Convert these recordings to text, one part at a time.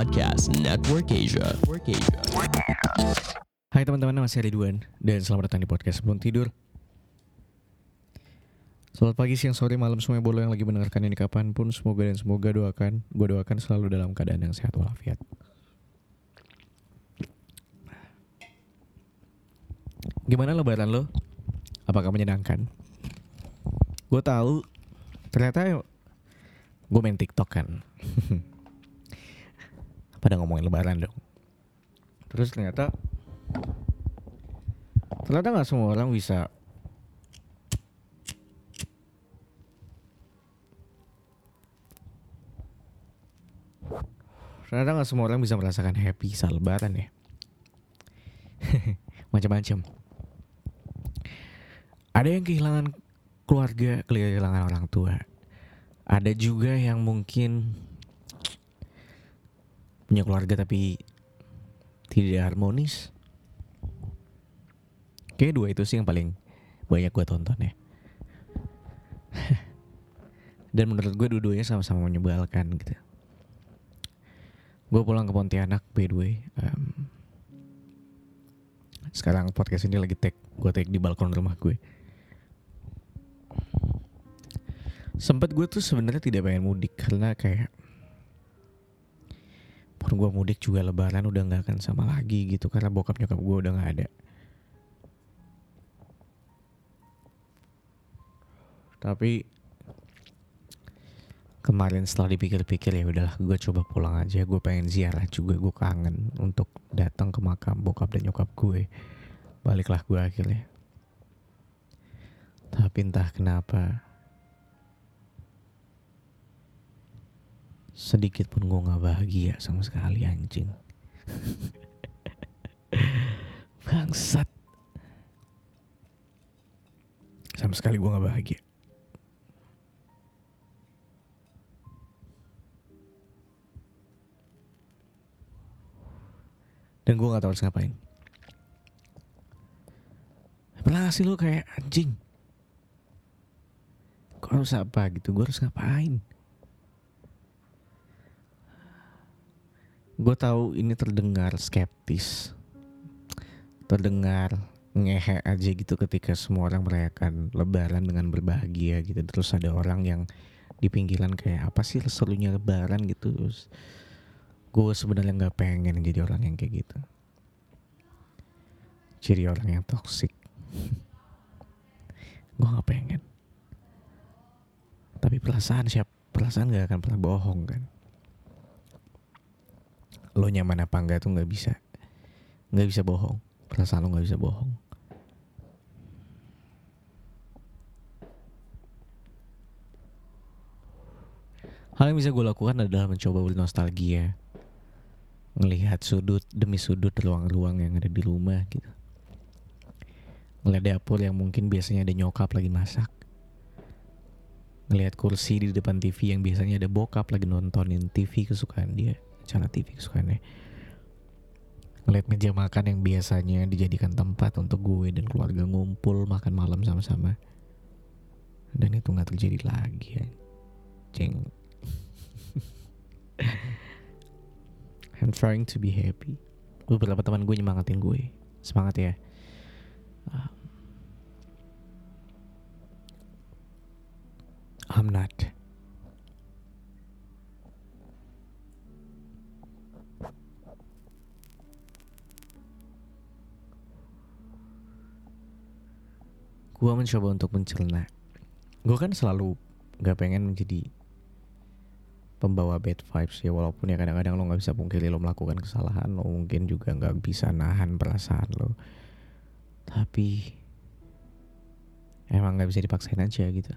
Podcast Network Asia. Network Asia. Hai teman-teman, masih Ridwan dan selamat datang di podcast sebelum tidur. Selamat pagi, siang, sore, malam semuanya bolo yang lagi mendengarkan ini kapan pun Semoga dan semoga doakan Gue doakan selalu dalam keadaan yang sehat walafiat Gimana lebaran lo? Apakah menyenangkan? Gue tahu ternyata gue main TikTok kan Pada ngomongin lebaran dong. Terus ternyata Ternyata nggak semua orang bisa. Ternyata nggak semua orang bisa merasakan happy saat lebaran ya. Macam-macam. Ada yang kehilangan keluarga, kehilangan orang tua. Ada juga yang mungkin Punya keluarga tapi Tidak harmonis. Kayaknya dua itu sih yang paling banyak gue tonton ya. Dan menurut gue dua-duanya sama-sama menyebalkan gitu. Gue pulang ke Pontianak by the way um, Sekarang podcast ini lagi take Gue take di balkon rumah gue. Sempet gue tuh sebenarnya tidak pengen mudik Karena kayak gue mudik juga lebaran udah gak akan sama lagi gitu Karena bokap nyokap gue udah gak ada. Tapi kemarin setelah dipikir-pikir ya udahlah gue coba pulang aja. Gue pengen ziarah juga gue kangen untuk datang ke makam bokap dan nyokap gue baliklah gue akhirnya. Tapi entah kenapa sedikit pun gue nggak bahagia sama sekali anjing. Bangsat. Sama sekali gue nggak bahagia. Dan gue gak tahu harus ngapain. Pernah gak sih lo kayak anjing gue harus apa? Gitu. Gue harus ngapain gue tahu ini terdengar skeptis. Terdengar ngehe aja gitu ketika semua orang merayakan lebaran dengan berbahagia gitu. Terus ada orang yang di pinggiran kayak apa sih serunya lebaran? gitu. Terus gue sebenarnya nggak pengen jadi orang yang kayak gitu. Jadi orang yang toksik gue nggak pengen. Tapi perasaan siap perasaan nggak akan pernah bohong kan lo nyaman apa enggak tuh nggak bisa. Nggak bisa bohong. Perasaan lo nggak bisa bohong. Hal yang bisa gue lakukan adalah mencoba bernostalgia Ngelihat sudut demi sudut ruang-ruang yang ada di rumah gitu. Ngelihat dapur yang mungkin biasanya ada nyokap lagi masak. Ngelihat kursi di depan TV yang biasanya ada bokap lagi nontonin TV kesukaan dia Acara TV kesukaannya Ngelihat meja makan yang biasanya dijadikan tempat untuk gue dan keluarga ngumpul makan malam sama-sama Dan itu gak terjadi lagi ya Ceng I'm trying to be happy. Beberapa teman gue nyemangatin gue. Semangat ya. Uh, I'm not. Gue mencoba untuk mencerna. Gue kan selalu gak pengen menjadi pembawa bad vibes ya walaupun ya kadang-kadang lo nggak bisa pungkiri lo melakukan kesalahan lo mungkin juga nggak bisa nahan perasaan lo. Tapi emang nggak bisa dipaksain aja gitu.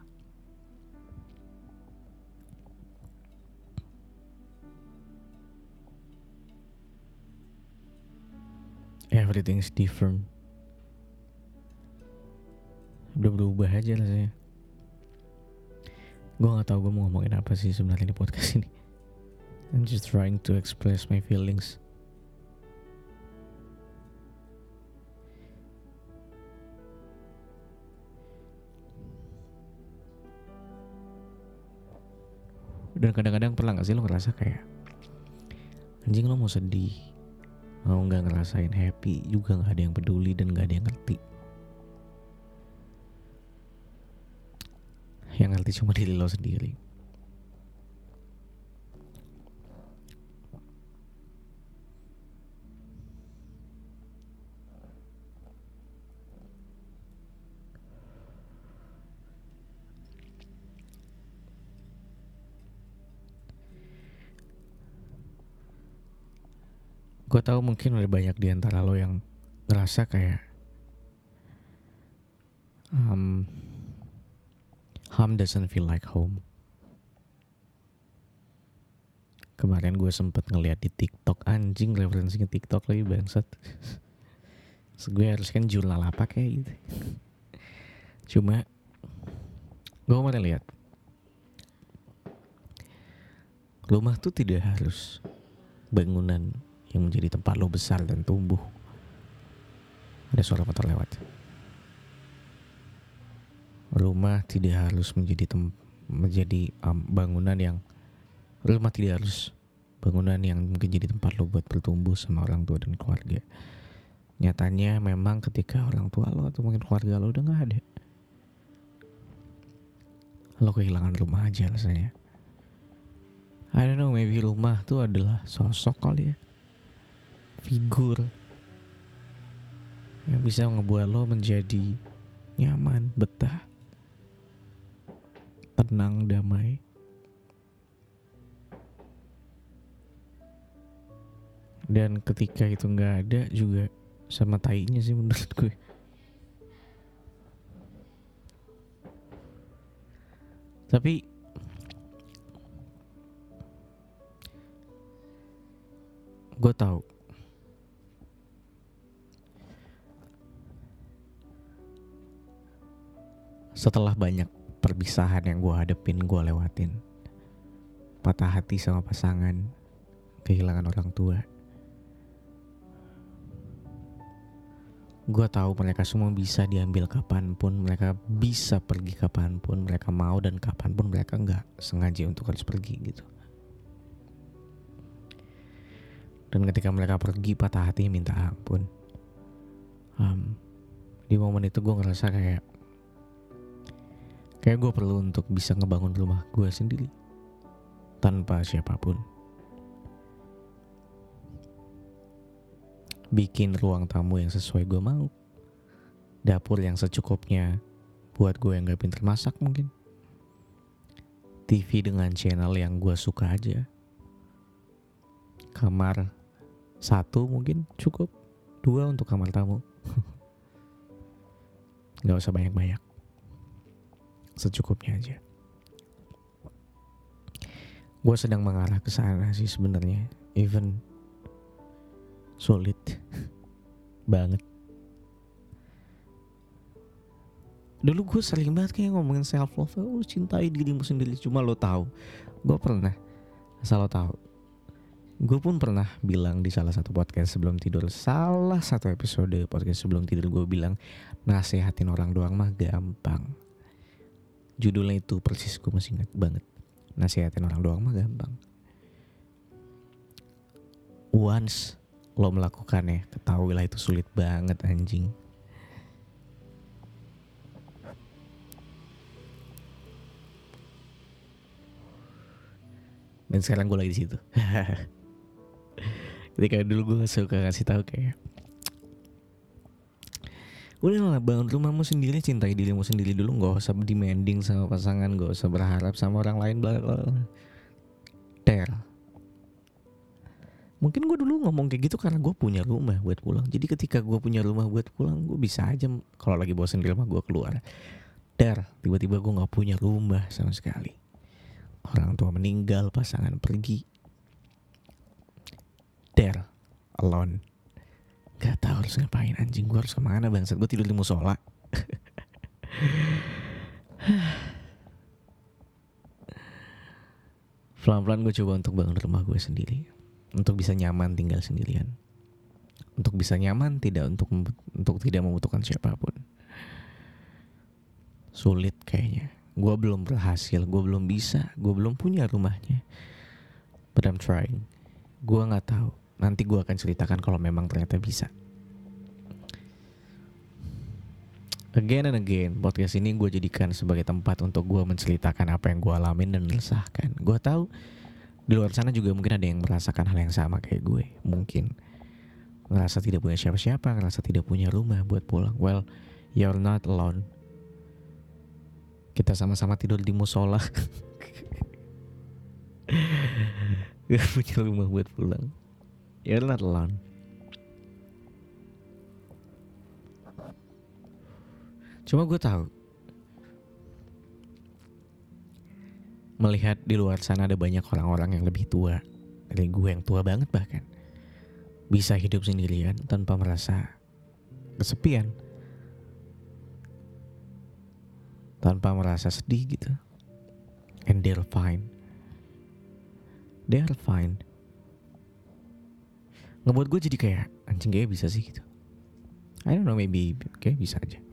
Everything's different udah berubah aja saya gue nggak tahu gue mau ngomongin apa sih sebenarnya di podcast ini. I'm just trying to express my feelings. Dan kadang-kadang pernah gak sih lo ngerasa kayak anjing lo mau sedih mau nggak ngerasain happy juga nggak ada yang peduli dan nggak ada yang ngerti yang ngerti cuma diri lo sendiri. Gue tahu mungkin ada banyak di antara lo yang ngerasa kayak um, home doesn't feel like home. Kemarin gue sempet ngeliat di TikTok anjing referensinya TikTok lagi bangsat. So, gue harus kan jurnal apa kayak gitu. Cuma gue mau lihat rumah tuh tidak harus bangunan yang menjadi tempat lo besar dan tumbuh. Ada suara motor lewat. Rumah tidak harus menjadi tem menjadi um, bangunan yang rumah tidak harus bangunan yang mungkin jadi tempat lo buat bertumbuh sama orang tua dan keluarga. Nyatanya memang ketika orang tua lo atau mungkin keluarga lo udah nggak ada, lo kehilangan rumah aja rasanya. I don't know, maybe rumah tuh adalah sosok kali ya figur yang bisa ngebuat lo menjadi nyaman, betah, tenang, damai. Dan ketika itu nggak ada juga sama tainya sih menurut gue. Tapi gue tahu setelah banyak perpisahan yang gue hadepin gue lewatin. Patah hati sama pasangan kehilangan orang tua. Gue tahu mereka semua bisa diambil kapan pun mereka bisa pergi kapan pun mereka mau dan kapan pun mereka nggak sengaja untuk harus pergi gitu. Dan ketika mereka pergi patah hati minta ampun. Um, di momen itu gue ngerasa kayak Kayak gue perlu untuk bisa ngebangun rumah gue sendiri tanpa siapa pun. Bikin ruang tamu yang sesuai gue mau. Dapur yang secukupnya buat gue yang gak pinter masak mungkin. TV dengan channel yang gue suka aja. Kamar satu mungkin cukup. Dua untuk kamar tamu. gak usah banyak-banyak secukupnya aja. Gue sedang mengarah ke sana sih sebenarnya, even sulit banget. Dulu gue sering banget kayak ngomongin self love, oh cintai dirimu sendiri. Cuma lo tahu, gue pernah, asal lo tahu, gue pun pernah bilang di salah satu podcast sebelum tidur, salah satu episode podcast sebelum tidur gue bilang nasehatin orang doang mah gampang Judulnya itu persis gue masih ingat banget. Nasihatin orang doang mah gampang. Once lo melakukannya, ketahuilah itu sulit banget anjing. Dan sekarang gue lagi di situ. Ketika dulu gue suka kasih tahu kayak udah lah bangun rumahmu sendiri cintai dirimu sendiri dulu. Nggak usah demanding sama pasangan nggak usah berharap sama orang lain bla bla ter. Mungkin gue dulu ngomong kayak gitu karena gue punya rumah buat pulang. Jadi ketika gue punya rumah buat pulang gue bisa aja kalau lagi bosan di rumah gue keluar. Ter tiba-tiba gue nggak punya rumah sama sekali. Orang tua meninggal pasangan pergi. Ter alone Gak tau harus ngapain. Anjing gue harus ke mana bangsat? Gue tidur di musola. Pelan-pelan gue coba untuk bangun rumah gue sendiri. Untuk bisa nyaman tinggal sendirian. Untuk bisa nyaman tidak untuk untuk tidak membutuhkan siapa pun. Sulit kayaknya. Gue belum berhasil, gue belum bisa, gue belum punya rumahnya. But I'm trying. Gua nggak tahu. Nanti gua akan ceritakan kalau memang ternyata bisa. Again and again, podcast ini gue jadikan sebagai tempat untuk gue menceritakan apa yang gue alamin dan resahkan. Gue tahu di luar sana juga mungkin ada yang merasakan hal yang sama kayak gue. Mungkin ngerasa tidak punya siapa-siapa, ngerasa tidak punya rumah buat pulang. Well, you're not alone. Kita sama-sama tidur di musola. Gak punya rumah buat pulang. You're not alone. Cuma gue tahu melihat di luar sana ada banyak orang-orang yang lebih tua dari gue yang tua banget bahkan bisa hidup sendirian tanpa merasa kesepian tanpa merasa sedih gitu. And they're fine. They're fine ngebuat gue jadi kayak anjing kayak bisa sih gitu I don't know maybe kayak bisa aja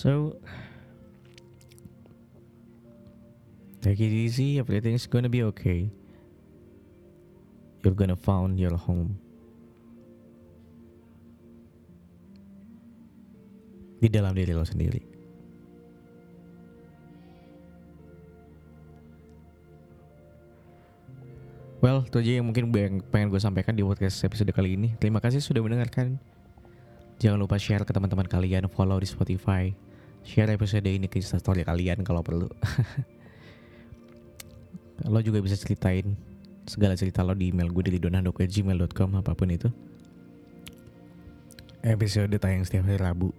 So, take it easy. Everything's gonna be okay. You're gonna find your home. Di dalam diri lo sendiri. Well, itu aja yang mungkin yang pengen gue sampaikan di podcast episode kali ini. Terima kasih sudah mendengarkan. Jangan lupa share ke teman-teman kalian, follow di Spotify, share episode ini ke story kalian kalau perlu. lo juga bisa ceritain segala cerita lo di email gue di lidonando@gmail.com apa pun itu. Episode tayang setiap hari Rabu.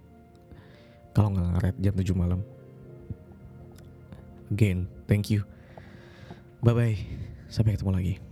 Kalau nggak ngaret jam 7 malam. Again, thank you. Bye bye. Sampai ketemu lagi.